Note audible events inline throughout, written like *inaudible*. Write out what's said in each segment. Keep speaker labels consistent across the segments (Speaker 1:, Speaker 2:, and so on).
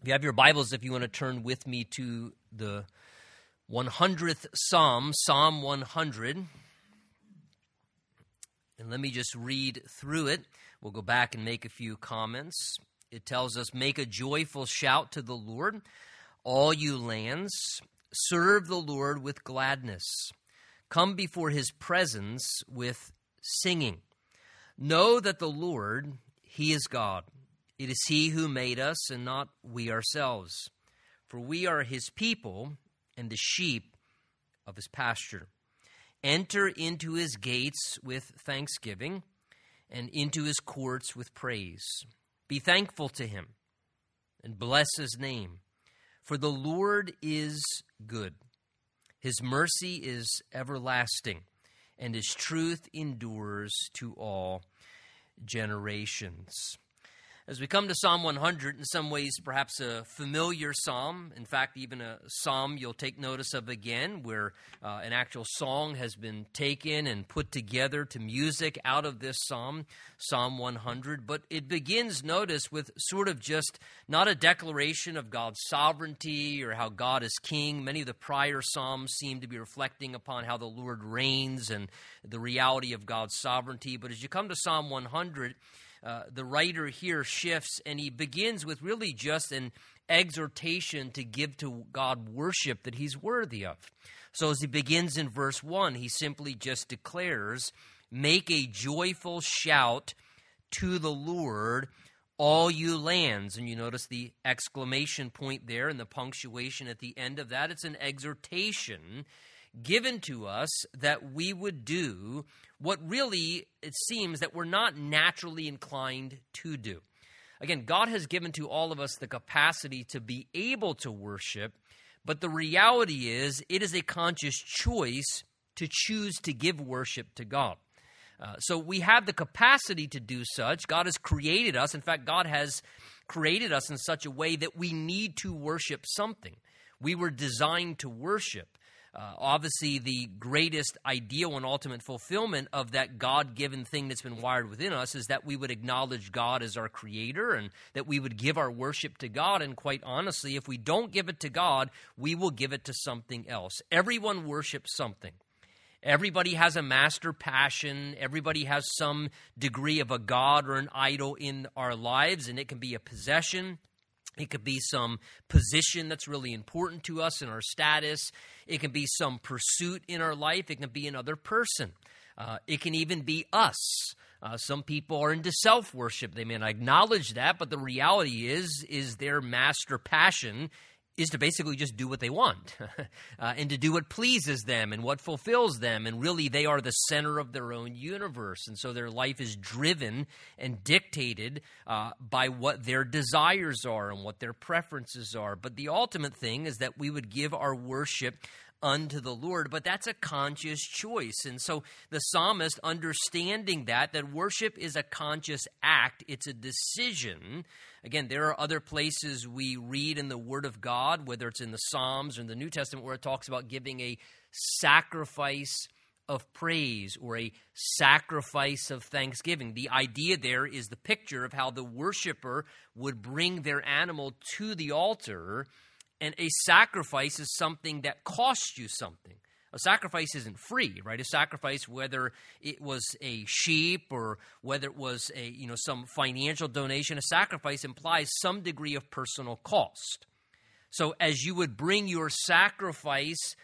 Speaker 1: If you have your Bibles, if you want to turn with me to the 100th Psalm, Psalm 100. And let me just read through it. We'll go back and make a few comments. It tells us, Make a joyful shout to the Lord, all you lands. Serve the Lord with gladness. Come before his presence with singing. Know that the Lord, he is God. It is He who made us and not we ourselves. For we are His people and the sheep of His pasture. Enter into His gates with thanksgiving and into His courts with praise. Be thankful to Him and bless His name. For the Lord is good, His mercy is everlasting, and His truth endures to all generations. As we come to Psalm 100, in some ways perhaps a familiar psalm, in fact, even a psalm you'll take notice of again, where uh, an actual song has been taken and put together to music out of this psalm, Psalm 100. But it begins, notice, with sort of just not a declaration of God's sovereignty or how God is king. Many of the prior psalms seem to be reflecting upon how the Lord reigns and the reality of God's sovereignty. But as you come to Psalm 100, uh, the writer here shifts and he begins with really just an exhortation to give to God worship that he's worthy of. So as he begins in verse 1, he simply just declares, Make a joyful shout to the Lord, all you lands. And you notice the exclamation point there and the punctuation at the end of that. It's an exhortation given to us that we would do what really it seems that we're not naturally inclined to do. Again, God has given to all of us the capacity to be able to worship, but the reality is it is a conscious choice to choose to give worship to God. Uh, so we have the capacity to do such. God has created us. In fact, God has created us in such a way that we need to worship something. We were designed to worship. Uh, obviously, the greatest ideal and ultimate fulfillment of that God given thing that's been wired within us is that we would acknowledge God as our creator and that we would give our worship to God. And quite honestly, if we don't give it to God, we will give it to something else. Everyone worships something. Everybody has a master passion. Everybody has some degree of a God or an idol in our lives, and it can be a possession. It could be some position that's really important to us in our status. It can be some pursuit in our life. It can be another person. Uh, it can even be us. Uh, some people are into self worship. They may not acknowledge that, but the reality is, is their master passion is to basically just do what they want *laughs* uh, and to do what pleases them and what fulfills them. And really, they are the center of their own universe. And so their life is driven and dictated uh, by what their desires are and what their preferences are. But the ultimate thing is that we would give our worship unto the Lord, but that's a conscious choice. And so the psalmist, understanding that, that worship is a conscious act, it's a decision. Again, there are other places we read in the Word of God, whether it's in the Psalms or in the New Testament, where it talks about giving a sacrifice of praise or a sacrifice of thanksgiving. The idea there is the picture of how the worshiper would bring their animal to the altar and a sacrifice is something that costs you something. A sacrifice isn't free, right? A sacrifice, whether it was a sheep or whether it was a you know some financial donation, a sacrifice implies some degree of personal cost. So, as you would bring your sacrifice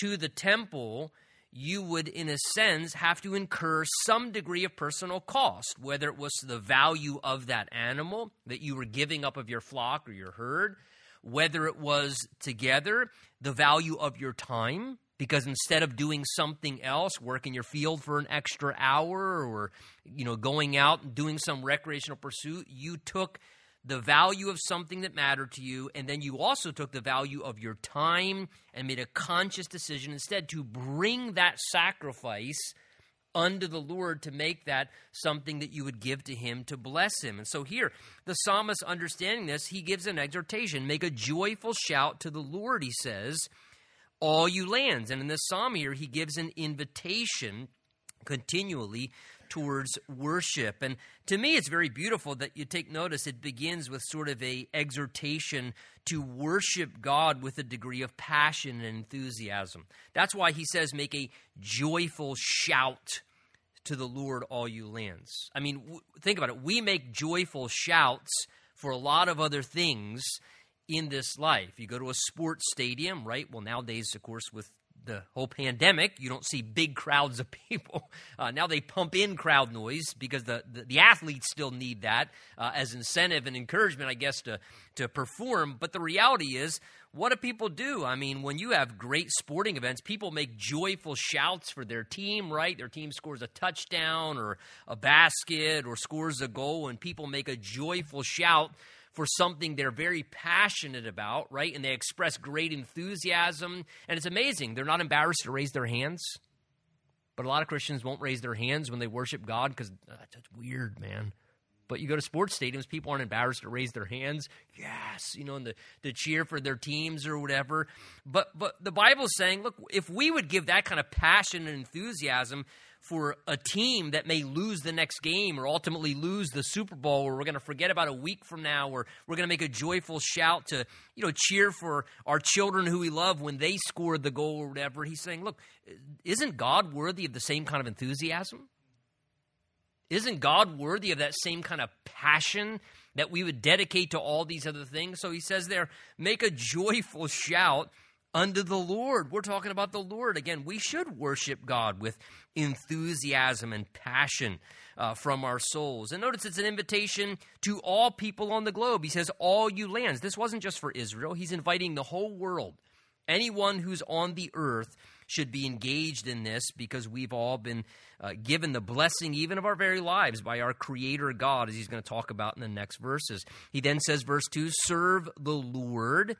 Speaker 1: to the temple, you would, in a sense, have to incur some degree of personal cost, whether it was the value of that animal that you were giving up of your flock or your herd, whether it was together, the value of your time, because instead of doing something else, working your field for an extra hour or you know going out and doing some recreational pursuit, you took the value of something that mattered to you and then you also took the value of your time and made a conscious decision instead to bring that sacrifice unto the Lord to make that something that you would give to him to bless him. And so here, the psalmist understanding this, he gives an exhortation make a joyful shout to the Lord, he says, all you lands. And in this psalm here, he gives an invitation continually towards worship. And to me, it's very beautiful that you take notice. It begins with sort of a exhortation to worship God with a degree of passion and enthusiasm. That's why he says, "Make a joyful shout." To the Lord, all you lands. I mean, w- think about it. We make joyful shouts for a lot of other things in this life. You go to a sports stadium, right? Well, nowadays, of course, with the whole pandemic, you don't see big crowds of *laughs* people. Uh, now they pump in crowd noise because the, the, the athletes still need that uh, as incentive and encouragement, I guess, to, to perform. But the reality is, what do people do? I mean, when you have great sporting events, people make joyful shouts for their team, right? Their team scores a touchdown or a basket or scores a goal, and people make a joyful shout for something they're very passionate about, right? And they express great enthusiasm. And it's amazing. They're not embarrassed to raise their hands. But a lot of Christians won't raise their hands when they worship God because uh, that's weird, man. But you go to sports stadiums, people aren't embarrassed to raise their hands. Yes, you know, and the, the cheer for their teams or whatever. But but the Bible's saying, look, if we would give that kind of passion and enthusiasm for a team that may lose the next game or ultimately lose the Super Bowl, or we're going to forget about a week from now, or we're going to make a joyful shout to, you know, cheer for our children who we love when they scored the goal or whatever. He's saying, look, isn't God worthy of the same kind of enthusiasm? Isn't God worthy of that same kind of passion that we would dedicate to all these other things? So he says there, make a joyful shout unto the Lord. We're talking about the Lord. Again, we should worship God with enthusiasm and passion uh, from our souls. And notice it's an invitation to all people on the globe. He says, All you lands. This wasn't just for Israel, he's inviting the whole world. Anyone who's on the earth should be engaged in this because we've all been uh, given the blessing, even of our very lives, by our Creator God, as he's going to talk about in the next verses. He then says, verse 2 Serve the Lord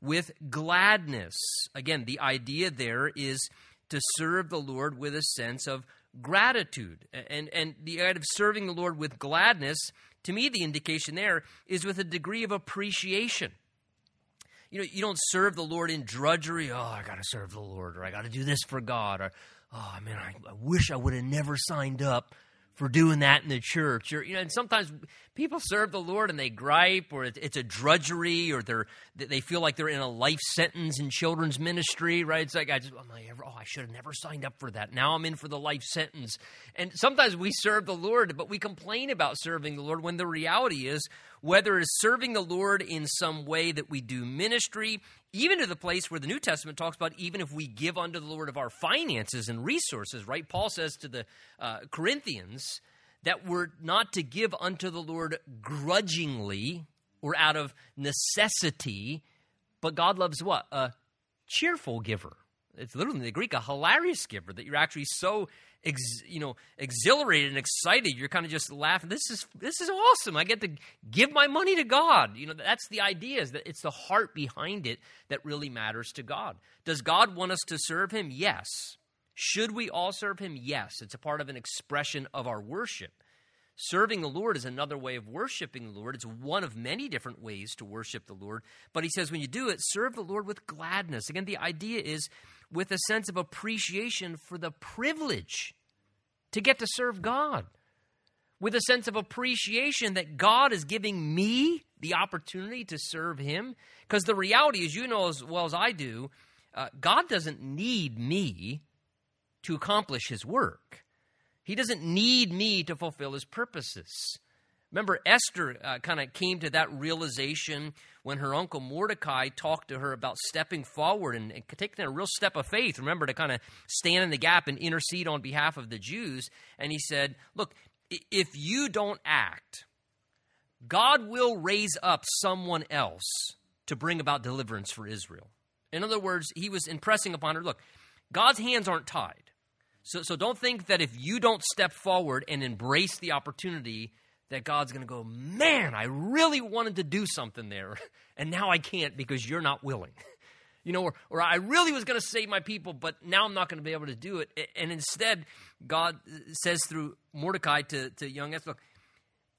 Speaker 1: with gladness. Again, the idea there is to serve the Lord with a sense of gratitude. And, and the idea of serving the Lord with gladness, to me, the indication there is with a degree of appreciation. You know, you don't serve the Lord in drudgery. Oh, I got to serve the Lord, or I got to do this for God, or oh man, I, I wish I would have never signed up for doing that in the church. Or, you know, and sometimes people serve the Lord and they gripe, or it's a drudgery, or they're they feel like they're in a life sentence in children's ministry, right? It's like I just, oh, I should have never signed up for that. Now I'm in for the life sentence. And sometimes we serve the Lord, but we complain about serving the Lord when the reality is whether it's serving the Lord in some way that we do ministry, even to the place where the New Testament talks about even if we give unto the Lord of our finances and resources, right? Paul says to the uh, Corinthians that we're not to give unto the Lord grudgingly or out of necessity, but God loves what? A cheerful giver. It's literally in the Greek a hilarious giver that you're actually so ex, you know exhilarated and excited. You're kind of just laughing. This is this is awesome. I get to give my money to god. You know that's the idea is that it's the heart behind it that really matters to god. Does god want us to serve him? Yes. Should we all serve him? Yes. It's a part of an expression of our worship. Serving the Lord is another way of worshiping the Lord. It's one of many different ways to worship the Lord. But he says, when you do it, serve the Lord with gladness. Again, the idea is with a sense of appreciation for the privilege to get to serve God, with a sense of appreciation that God is giving me the opportunity to serve Him. Because the reality is, you know as well as I do, uh, God doesn't need me to accomplish His work. He doesn't need me to fulfill His purposes. Remember, Esther uh, kind of came to that realization when her uncle Mordecai talked to her about stepping forward and, and taking a real step of faith. Remember, to kind of stand in the gap and intercede on behalf of the Jews. And he said, Look, if you don't act, God will raise up someone else to bring about deliverance for Israel. In other words, he was impressing upon her look, God's hands aren't tied. So, so don't think that if you don't step forward and embrace the opportunity, that God's going to go, man, I really wanted to do something there, *laughs* and now I can't because you're not willing. *laughs* You know, or, or I really was going to save my people, but now I'm not going to be able to do it. And instead, God uh, says through Mordecai to, to young Esther,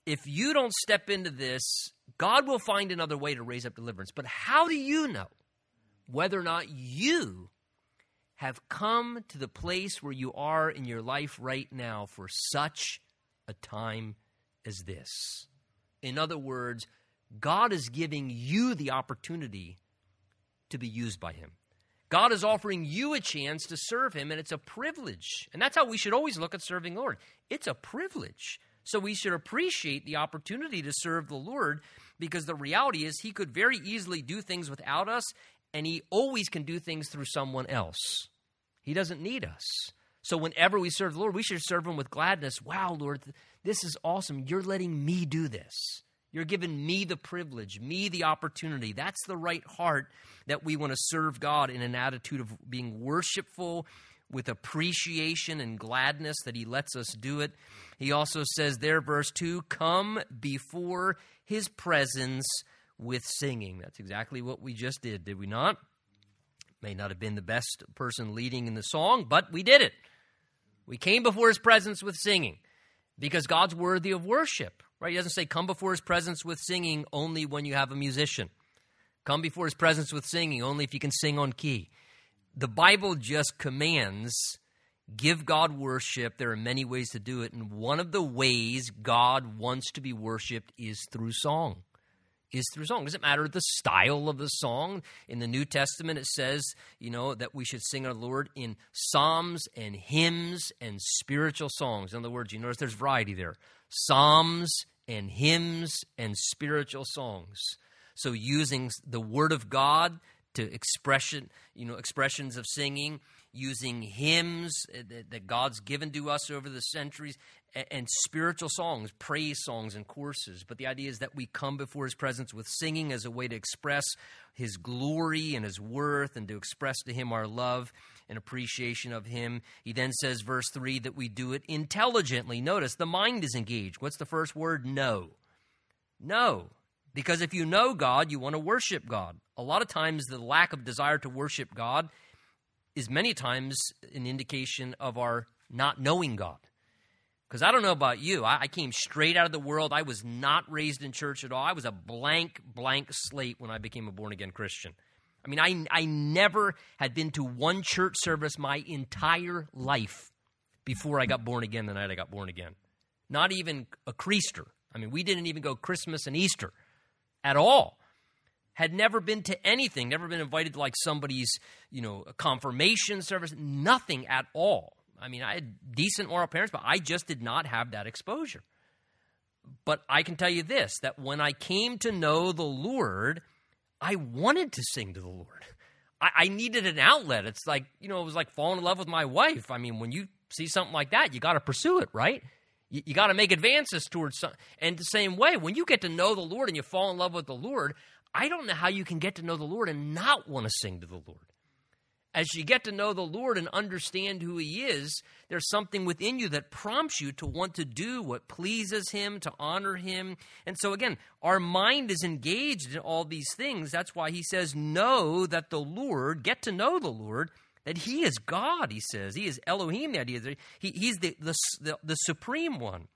Speaker 1: if you don't step into this, God will find another way to raise up deliverance. But how do you know whether or not you have come to the place where you are in your life right now for such a time as this. In other words, God is giving you the opportunity to be used by Him. God is offering you a chance to serve Him, and it's a privilege. And that's how we should always look at serving Lord. It's a privilege. So we should appreciate the opportunity to serve the Lord because the reality is He could very easily do things without us, and He always can do things through someone else. He doesn't need us. So whenever we serve the Lord, we should serve Him with gladness. Wow, Lord, this is awesome. You're letting me do this. You're giving me the privilege, me the opportunity. That's the right heart that we want to serve God in an attitude of being worshipful with appreciation and gladness that He lets us do it. He also says there, verse 2 come before His presence with singing. That's exactly what we just did, did we not? May not have been the best person leading in the song, but we did it. We came before His presence with singing because God's worthy of worship. Right? He doesn't say come before his presence with singing only when you have a musician. Come before his presence with singing only if you can sing on key. The Bible just commands give God worship. There are many ways to do it, and one of the ways God wants to be worshiped is through song is through song. It doesn't matter the style of the song. In the New Testament, it says, you know, that we should sing our Lord in psalms and hymns and spiritual songs. In other words, you notice there's variety there psalms and hymns and spiritual songs. So using the Word of God to expression, you know, expressions of singing, using hymns eh, that God's given to us over the centuries, and spiritual songs, praise songs, and courses. But the idea is that we come before His presence with singing as a way to express His glory and His worth and to express to Him our love and appreciation of Him. He then says, verse 3, that we do it intelligently. Notice the mind is engaged. What's the first word? Know. Know. Because if you know God, you want to worship God. A lot of times, the lack of desire to worship God is many times an indication of our not knowing God. Because I don't know about you, I, I, came straight out of the world. I was not raised in church at all. I was a blank, blank slate when I became a born again Christian. I mean, I, I never had been to one church service my entire life before I got born again the night I got born again. Not even a Creaster. I mean, we didn't even go Christmas and Easter at all. Had never been to anything, never been invited to like somebody's, you know, confirmation service, nothing at all. I mean, I had decent moral parents, but I just did not have that exposure. But I can tell you this that when I came to know the Lord, I wanted to sing to the Lord. I, I needed an outlet. It's like, you know, it was like falling in love with my wife. I mean, when you see something like that, you got to pursue it, right? You, you got to make advances towards something. And the same way, when you get to know the Lord and you fall in love with the Lord, I don't know how you can get to know the Lord and not want to sing to the Lord as you get to know the Lord and understand who He is, there's something within you that prompts you to want to do what pleases Him, to honor Him. And so, again, our mind is engaged in all these things. That's why He says, Know that the Lord, get to know the Lord, that He is God, He says. He is Elohim, the idea that he, He's the, the, the, the supreme one.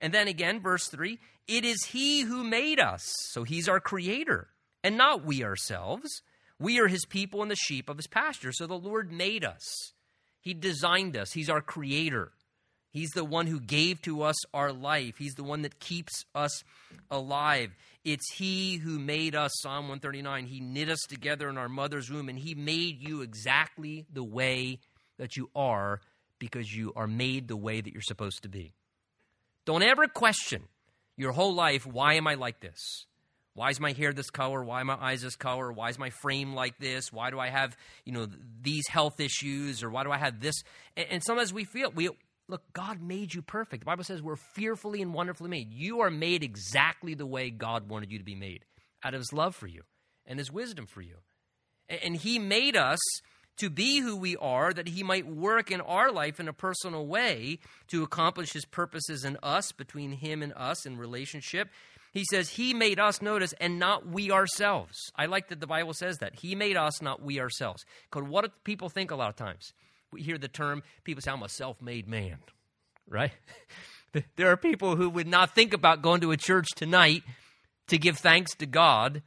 Speaker 1: And then again, verse 3 it is He who made us. So He's our creator, and not we ourselves. We are his people and the sheep of his pasture. So the Lord made us. He designed us. He's our creator. He's the one who gave to us our life. He's the one that keeps us alive. It's He who made us, Psalm 139. He knit us together in our mother's womb, and He made you exactly the way that you are because you are made the way that you're supposed to be. Don't ever question your whole life why am I like this? Why is my hair this color? Why my eyes this color? Why is my frame like this? Why do I have, you know, these health issues or why do I have this? And, and sometimes we feel we look, God made you perfect. The Bible says we're fearfully and wonderfully made. You are made exactly the way God wanted you to be made, out of his love for you and his wisdom for you. And, and he made us to be who we are, that He might work in our life in a personal way to accomplish His purposes in us, between Him and us in relationship. He says, He made us, notice, and not we ourselves. I like that the Bible says that. He made us, not we ourselves. Because what do people think a lot of times? We hear the term, people say, I'm a self made man, right? *laughs* there are people who would not think about going to a church tonight to give thanks to God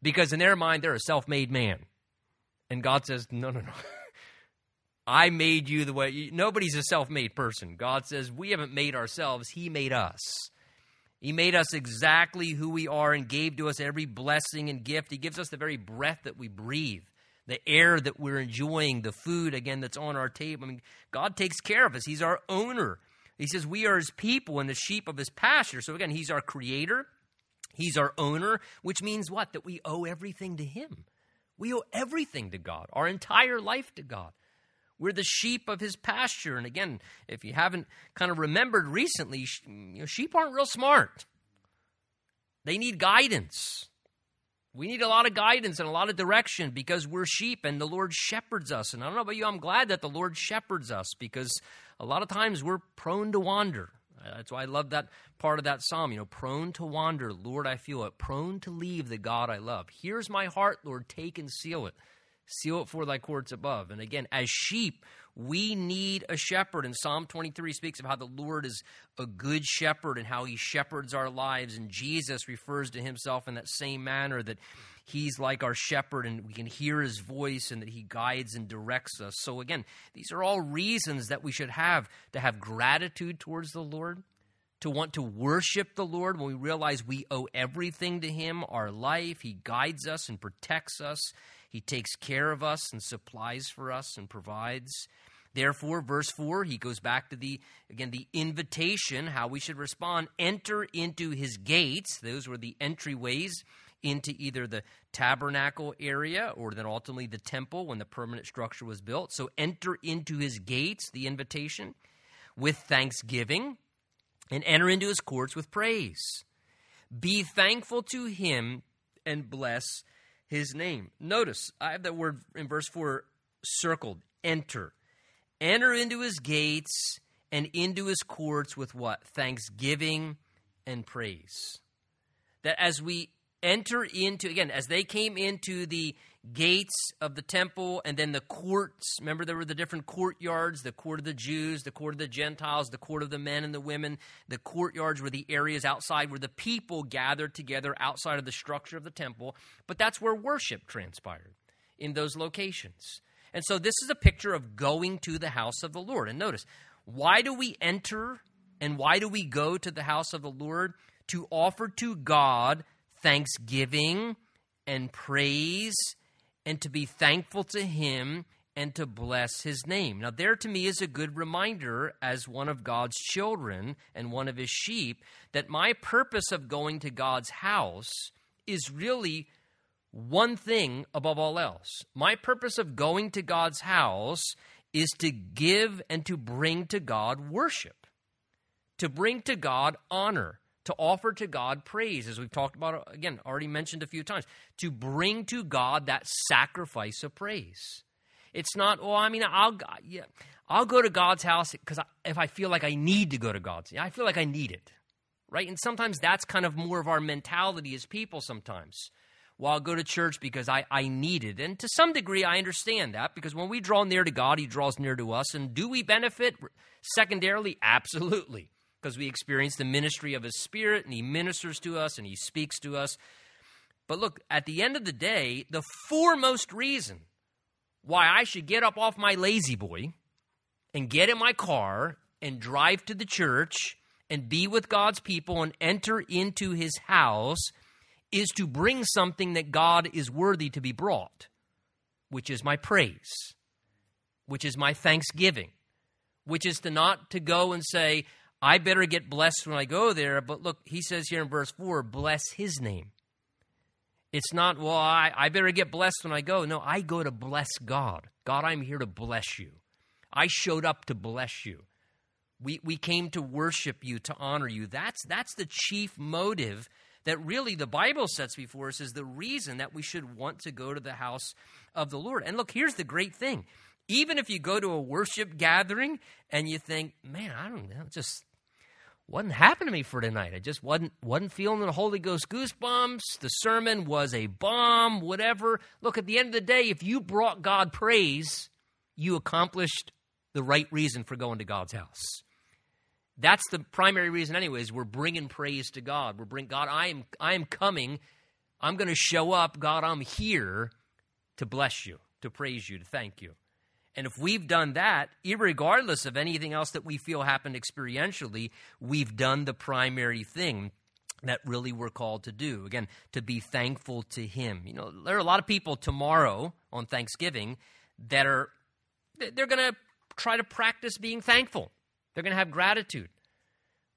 Speaker 1: because in their mind they're a self made man. And God says, No, no, no. *laughs* I made you the way. Nobody's a self made person. God says we haven't made ourselves, He made us. He made us exactly who we are and gave to us every blessing and gift. He gives us the very breath that we breathe, the air that we're enjoying, the food, again, that's on our table. I mean, God takes care of us. He's our owner. He says we are His people and the sheep of His pasture. So, again, He's our creator, He's our owner, which means what? That we owe everything to Him. We owe everything to God, our entire life to God. We're the sheep of his pasture. And again, if you haven't kind of remembered recently, you know, sheep aren't real smart. They need guidance. We need a lot of guidance and a lot of direction because we're sheep and the Lord shepherds us. And I don't know about you, I'm glad that the Lord shepherds us because a lot of times we're prone to wander. Uh, that's why I love that part of that psalm, you know, prone to wander. Lord, I feel it. Prone to leave the God I love. Here's my heart, Lord, take and seal it. Seal it for thy courts above. And again, as sheep, we need a shepherd. And Psalm 23 speaks of how the Lord is a good shepherd and how he shepherds our lives. And Jesus refers to himself in that same manner that he's like our shepherd and we can hear his voice and that he guides and directs us. So, again, these are all reasons that we should have to have gratitude towards the Lord. To want to worship the Lord when we realize we owe everything to Him, our life. He guides us and protects us. He takes care of us and supplies for us and provides. Therefore, verse 4, he goes back to the, again, the invitation, how we should respond. Enter into his gates. Those were the entryways into either the tabernacle area or then ultimately the temple when the permanent structure was built. So enter into his gates, the invitation, with thanksgiving, and enter into his courts with praise. Be thankful to him and bless his name. Notice, I have that word in verse 4 circled enter. Enter into his gates and into his courts with what? Thanksgiving and praise. That as we enter into, again, as they came into the gates of the temple and then the courts. Remember, there were the different courtyards the court of the Jews, the court of the Gentiles, the court of the men and the women. The courtyards were the areas outside where the people gathered together outside of the structure of the temple. But that's where worship transpired in those locations. And so this is a picture of going to the house of the Lord. And notice, why do we enter and why do we go to the house of the Lord? To offer to God thanksgiving and praise and to be thankful to Him and to bless His name. Now, there to me is a good reminder as one of God's children and one of His sheep that my purpose of going to God's house is really one thing above all else. My purpose of going to God's house is to give and to bring to God worship, to bring to God honor, to offer to God praise, as we've talked about, again, already mentioned a few times, to bring to God that sacrifice of praise. It's not, oh, I mean, I'll, yeah, I'll go to God's house because if I feel like I need to go to God's, I feel like I need it, right? And sometimes that's kind of more of our mentality as people sometimes. Well, I'll go to church because I, I need it. And to some degree, I understand that because when we draw near to God, He draws near to us. And do we benefit secondarily? Absolutely because we experience the ministry of His Spirit and He ministers to us and He speaks to us. But look, at the end of the day, the foremost reason why I should get up off my La-Z-Boy and get in my car and drive to the church and be with God's people and enter into His house is to bring something that God is worthy to be brought, which is my praise, which is my thanksgiving, which is to not to go and say, I better get blessed when I go there. But look, he says here in verse 4 bless his name. It's not, well, I, I better get blessed when I go. No, I go to bless God. God, I'm here to bless you. I showed up to bless you. We, we came to worship you, to honor you. That's, that's the chief motive that really the Bible sets before us is the reason that we should want to go to the house of the Lord. And look, here's the great thing. Even if you go to a worship gathering and you think, man, I don't know, just wasn't happening to me for tonight. I just wasn't wasn't feeling the Holy Ghost goosebumps. The sermon was a bomb, whatever. Look, at the end of the day, if you brought God praise, you accomplished the right reason for going to God's house. That's the primary reason, anyways. We're bringing praise to God. We're bring God. I am I am coming. I'm going to show up. God, I'm here to bless you, to praise you, to thank you. And if we've done that, regardless of anything else that we feel happened experientially, we've done the primary thing that really we're called to do. Again, to be thankful to Him. You know, there are a lot of people tomorrow on Thanksgiving that are, they're going to try to practice being thankful. They're going to have gratitude.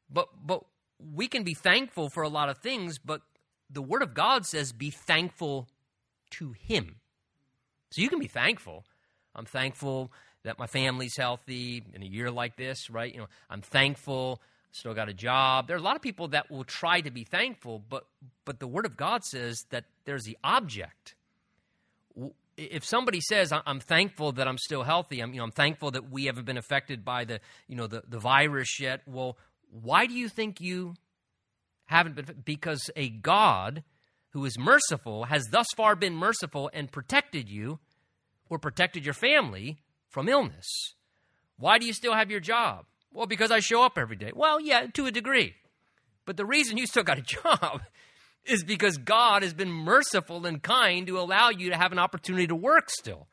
Speaker 1: But, but we can be thankful for a lot of things, but the Word of God says be thankful to Him. So you can be thankful. I'm thankful that my family's healthy in a year like this, right? You know, I'm thankful, still got a job. There are a lot of people that will try to be thankful, but but the Word of God says that there's the object. If somebody says, "I'm thankful that I'm still healthy," I'm you know I'm thankful that we haven't been affected by the you know the, the virus yet. Well, why do you think you haven't been? Because a God who is merciful has thus far been merciful and protected you or protected your family from illness. Why do you still have your job? Well, because I show up every day. Well, yeah, to a degree. But the reason you still got a *laughs* job is because God has been merciful and kind to allow you to have an opportunity to work still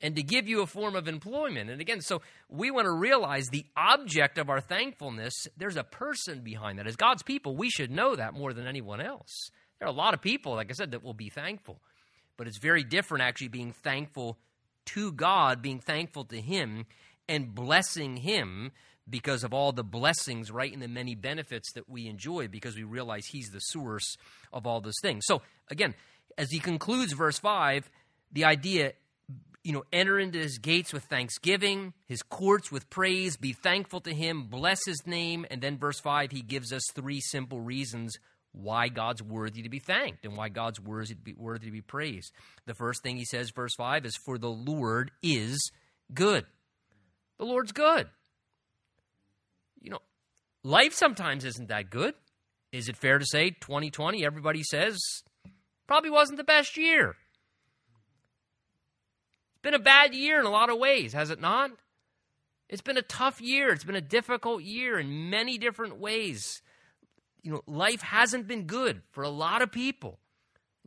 Speaker 1: and to give you a form of employment. And again, so we want to realize the object of our thankfulness, there's a person behind that. As God's people, we should know that more than anyone else. There are a lot of people, like I said, that will be thankful. But it's very different actually being thankful to God, being thankful to Him, and blessing Him because of all the blessings, right, and the many benefits that we enjoy because we realize He's the source of all those things. So, again, as he concludes verse 5, the idea, you know, enter into his gates with thanksgiving, his courts with praise, be thankful to him, bless his name. And then verse 5, he gives us three simple reasons why God's worthy to be thanked and why God's worthy to be, worthy to be praised. The first thing he says, verse 5, is For the Lord is good. The Lord's good. You know, life sometimes isn't that good. Is it fair to say 2020, everybody says, probably wasn't the best year? It's been a bad year in a lot of ways, has it not? It's been a tough year. It's been a difficult year in many different ways you know, life hasn't been good for a lot of people.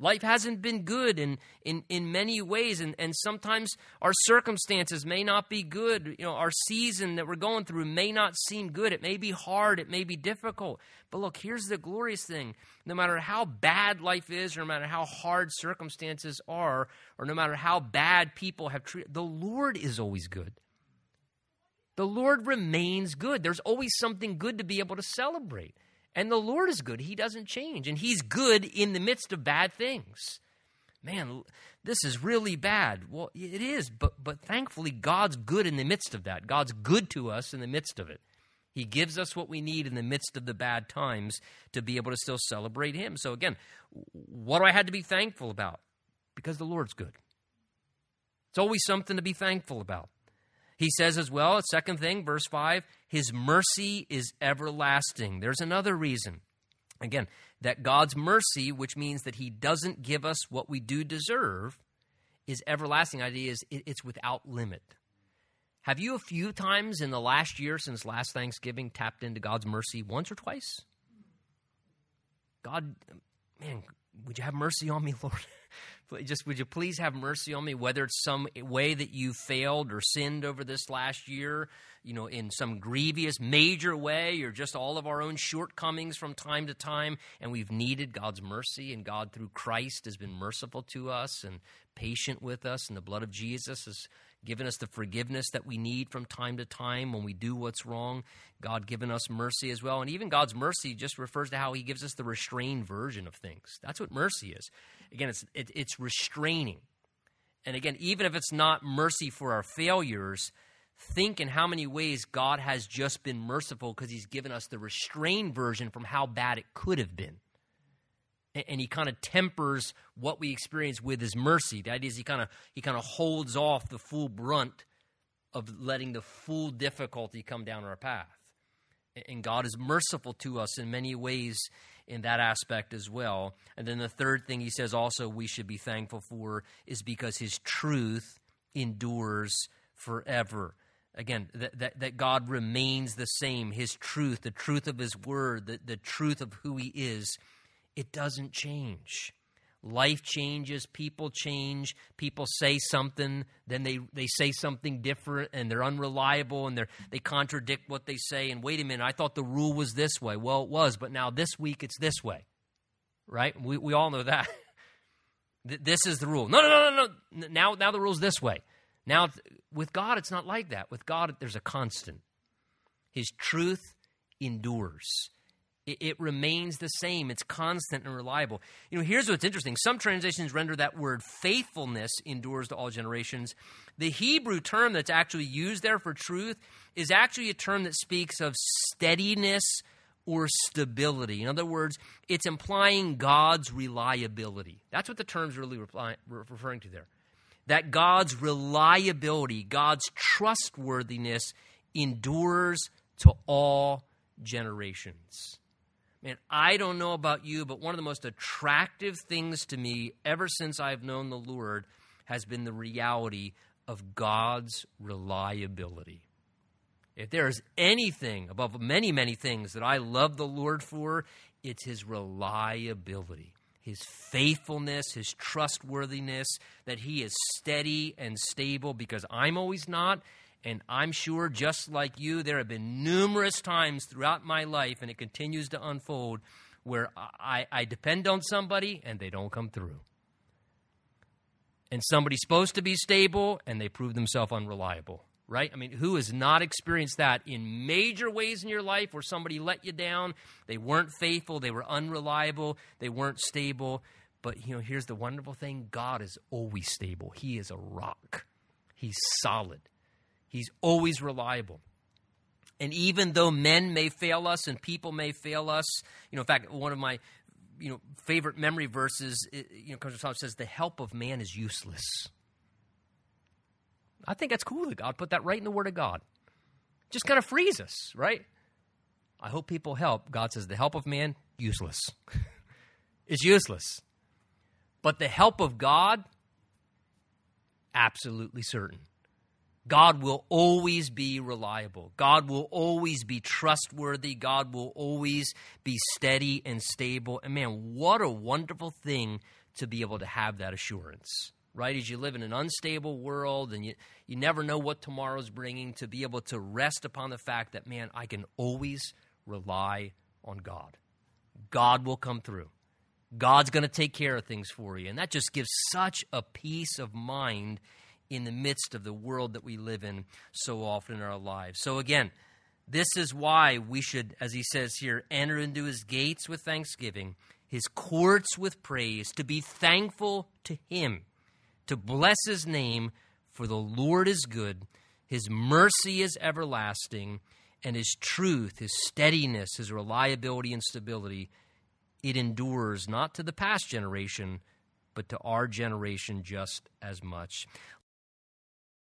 Speaker 1: Life hasn't been good in, in, in many ways, and, and sometimes our circumstances may not be good. You know, our season that we're going through may not seem good. It may be hard, it may be difficult. But look, here's the glorious thing no matter how bad life is, or no matter how hard circumstances are, or no matter how bad people have treated, the Lord is always good. The Lord remains good. There's always something good to be able to celebrate. And the Lord is good. He doesn't change. And He's good in the midst of bad things. Man, this is really bad. Well, it is, but, but thankfully, God's good in the midst of that. God's good to us in the midst of it. He gives us what we need in the midst of the bad times to be able to still celebrate Him. So, again, what do I have to be thankful about? Because the Lord's good. It's always something to be thankful about. He says as well, a second thing, verse 5, his mercy is everlasting. There's another reason. Again, that God's mercy, which means that he doesn't give us what we do deserve, is everlasting. Idea is it's without limit. Have you a few times in the last year since last Thanksgiving tapped into God's mercy once or twice? God, man, would you have mercy on me, *laughs* Lord? Just would you please have mercy on me whether it's some way that you failed or sinned over this last year you know in some grievous major way or just all of our own shortcomings from time to time and we've needed god's mercy and god through christ has been merciful to us and patient with us and the blood of jesus has given us the forgiveness that we need from time to time when we do what's wrong. God given us mercy as well. And even God's mercy just refers to how He gives us the restrained version of things. That's what mercy is. Again, it's, it, it's restraining. And again, even if it's not mercy for our failures, think in how many ways God has just been merciful because He's given us the restrained version from how bad it could have been. And, He kind of tempers what we experience with His mercy. The idea is He kind of He kind of holds off the full brunt of letting the full difficulty come down our path. And God is merciful to us in many ways in that aspect as well. And then the third thing he says also we should be thankful for is because his truth endures forever. Again, that, that, that God remains the same. His truth, the truth of his word, the, the truth of who he is, it doesn't change. Life changes, people change, people say something, then they, they say something different and they're unreliable and they're, they contradict what they say. And wait a minute, I thought the rule was this way. Well, it was, but now this week it's this way. Right? We, we all know that. *laughs* this is the rule. No, no, no, no, no. Now, now the rule's this way. Now, with God, it's not like that. With God, there's a constant. His truth endures it, it remains the same. It's constant and reliable. You know, here's what's interesting. Some translations render that word faithfulness endures to all generations. The Hebrew term that's actually used there for truth is actually a term that speaks of steadiness or stability. In other words, it's implying God's reliability. That's what the term's really reply, referring to there. That God's reliability, God's trustworthiness endures to all generations. Man, I don't know about you, but one of the most attractive things to me ever since I've known the Lord has been the reality of God's reliability. If there is anything above many, many things that I love the Lord for, it's his reliability, his faithfulness, his trustworthiness, that he is steady and stable because I'm always not, and I'm sure, just like you, there have been numerous times throughout my life, and it continues to unfold, where I, I depend on somebody and they don't come through. And somebody's supposed to be stable and they prove themselves unreliable, right? I mean, who has not experienced that in major ways in your life where somebody let you down? They weren't faithful, they were unreliable, they weren't stable. But, you know, here's the wonderful thing God is always stable, He is a rock, He's solid. He's always reliable. And even though men may fail us and people may fail us, you know, in fact, one of my you know favorite memory verses, you know, comes from Psalm says, "The help of man is useless." I think that's cool that God put that right in the Word of God. Just kind of frees us, right? I hope people help. God says, "The help of man useless." *laughs* it's useless, but the help of God absolutely certain. God will always be reliable. God will always be trustworthy. God will always be steady and stable. And man, what a wonderful thing to be able to have that assurance, right? As you live in an unstable world and you, you never know what tomorrow's bringing, to be able to rest upon the fact that, man, I can always rely on God. God will come through. God's going to take care of things for you. And that just gives such a peace of mind in the midst of the world that we live in so often in our lives. So, again, this is why we should, as he says here, enter into his gates with thanksgiving, his courts with praise, to be thankful to him, to bless his name, for the Lord is good, his mercy is everlasting, and his truth, his steadiness, his reliability and stability, it endures not to the past generation, but to our generation just as much.